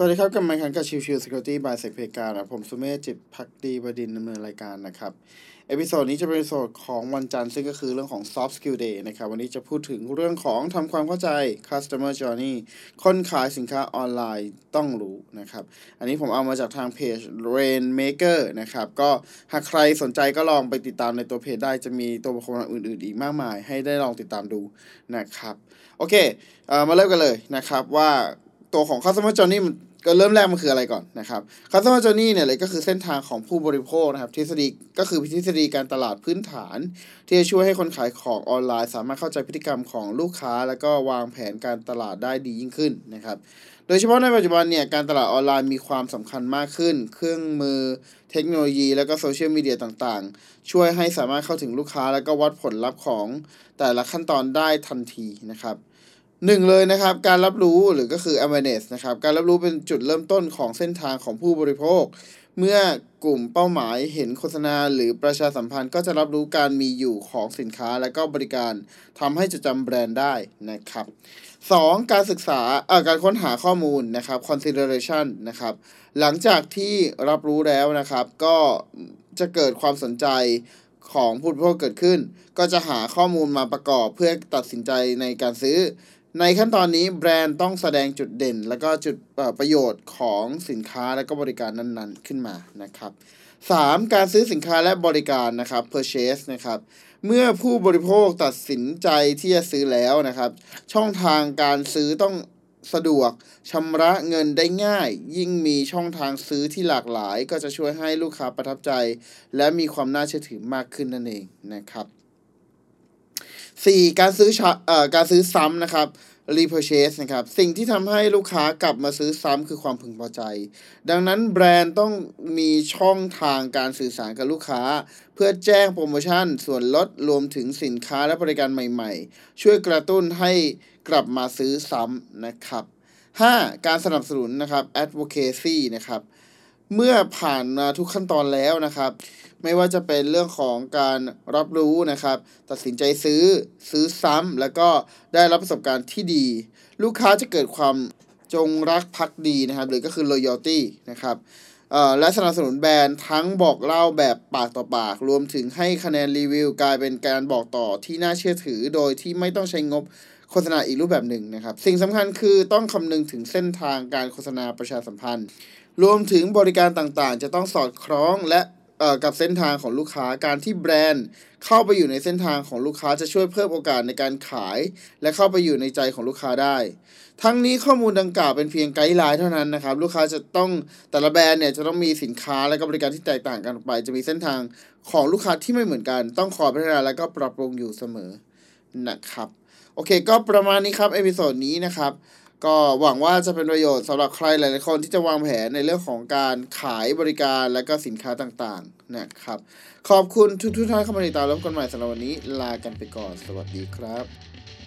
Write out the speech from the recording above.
สวัสดีครับกับไมค์คันกับชิวชิว Security by Sec Playground นะผมสุเมธจิตภักดีบดินทร์ดำเนินรายการนะครับ episode นี้จะเป็น episode ของวันจันทร์ซึ่งก็คือเรื่องของ Soft Skill Day นะครับ วันนี้จะพูดถึงเรื่องของทำความเข้าใจ Customer Journey คนขายสินค้าออนไลน์ต้องรู้นะครับ อันนี้ผมเอามาจากทางเพจ Rainmaker นะครับ ก็หากใครสนใจก็ลองไปติดตามในตัวเพจได้จะมีตัวบทความอื่น ๆ อีกมากมาย ให้ได้ลองติดตามดูนะครับ โอเคเอ่อมาเริ่มกันเลยนะครับว่าตัวของ Customer Journey มัน ก็เริ่มแรกมันคืออะไรก่อนนะครับ Customer Journey เนี่ยเลยก็คือเส้นทางของผู้บริโภคนะครับ ทฤษฎีก็คือทฤษฎีการตลาดพื้นฐาน ที่จะช่วยให้คนขายของออนไลน์ สามารถเข้าใจพฤติกรรมของลูกค้า แล้วก็วางแผนการตลาดได้ดียิ่งขึ้นนะครับ โดยเฉพาะในปัจจุบันเนี่ยการตลาดออนไลน์มีความสำคัญมากขึ้น เครื่องมือเทคโนโลยี แล้วก็โซเชียลมีเดียต่างๆ ช่วยให้สามารถเข้าถึงลูกค้า แล้วก็วัดผลลัพธ์ของแต่ละขั้นตอนได้ทันทีนะครับ หนึ่งเลยนะครับการรับรู้หรือก็คือ awareness นะครับการรับรู้เป็นจุดเริ่มต้นของเส้นทางของผู้บริโภค เมื่อกลุ่มเป้าหมายเห็นโฆษณาหรือประชาสัมพันธ์ก็จะรับรู้การมีอยู่ของสินค้าและก็บริการทำให้จดจำแบรนด์ได้นะครับ 2. การศึกษาเอ่อการค้นหาข้อมูลนะครับ consideration นะครับหลังจากที่รับรู้แล้วนะครับ ก็จะเกิดความสนใจของผู้บริโภคเกิดขึ้น ก็จะหาข้อมูลมาประกอบเพื่อตัดสินใจในการซื้อ ในขั้นตอนนี้แบรนด์ต้องแสดงจุดเด่น และก็จุดประโยชน์ของสินค้าและก็บริการนั้นๆ ขึ้นมานะครับ 3. การซื้อสินค้าและบริการนะครับ purchase นะครับ เมื่อผู้บริโภคตัดสินใจที่จะซื้อแล้วนะครับ ช่องทางการซื้อต้องสะดวกชำระเงินได้ง่าย ยิ่งมีช่องทางซื้อที่หลากหลาย ก็จะช่วยให้ลูกค้าประทับใจ และมีความน่าเชื่อถือมากขึ้นนั่นเองนะครับ 4. การซื้อชะเอ่อการซื้อซ้ำนะครับ repurchase นะครับ สิ่งที่ทำให้ลูกค้ากลับมาซื้อซ้ำคือความพึงพอใจ ดังนั้นแบรนด์ต้องมีช่องทางการสื่อสารกับลูกค้า เพื่อแจ้งโปรโมชั่น ส่วนลดรวมถึงสินค้าและบริการใหม่ๆ ช่วยกระตุ้นให้กลับมาซื้อซ้ำนะครับ 5. การสนับสนุนนะครับ advocacy นะครับ เมื่อผ่านมาทุกขั้นตอนแล้วนะครับ ไม่ว่าจะเป็นเรื่องของการรับรู้นะครับ ตัดสินใจซื้อซื้อซ้ำแล้วก็ได้รับประสบการณ์ที่ดี ลูกค้าจะเกิดความจงรักภักดีนะครับ หรือก็คือ loyalty นะครับอ่อและสนับสนุนแบรนด์ทั้งบอกเล่าแบบปากต่อปาก รวมถึงให้คะแนนรีวิวกลายเป็นการบอกต่อที่น่าเชื่อถือโดยที่ไม่ต้องใช้งบ โฆษณาอีกรูปแบบหนึ่งนะครับ สิ่งสำคัญคือต้องคำนึงถึงเส้นทางการโฆษณาประชาสัมพันธ์ รวมถึงบริการต่างๆ จะต้องสอดคล้องและกับเส้นทางของลูกค้าการที่แบรนด์ เข้าไปอยู่ในเส้นทางของลูกค้าจะช่วยเพิ่มโอกาสในการขาย และเข้าไปอยู่ในใจของลูกค้าได้ ทั้งนี้ข้อมูลดังกล่าวเป็นเพียงไกด์ไลน์เท่านั้นนะครับ ลูกค้าจะต้องแต่ละแบรนด์เนี่ยจะต้องมีสินค้าและก็บริการที่แตกต่างกันออกไป จะมีเส้นทางของลูกค้าที่ไม่เหมือนกัน ต้องคอยพัฒนาและก็ปรับปรุงอยู่เสมอ นะครับโอเค ก็ประมาณนี้ครับ episode นี้นะครับ ก็หวังว่าจะเป็นประโยชน์สำหรับใครหลายๆคนที่จะวางแผนในเรื่องของการขายบริการและก็สินค้าต่างๆนะครับ ขอบคุณทุกๆท่านเข้ามาติดตามพบกันใหม่สำหรับวันนี้ ลากันไปก่อนสวัสดีครับ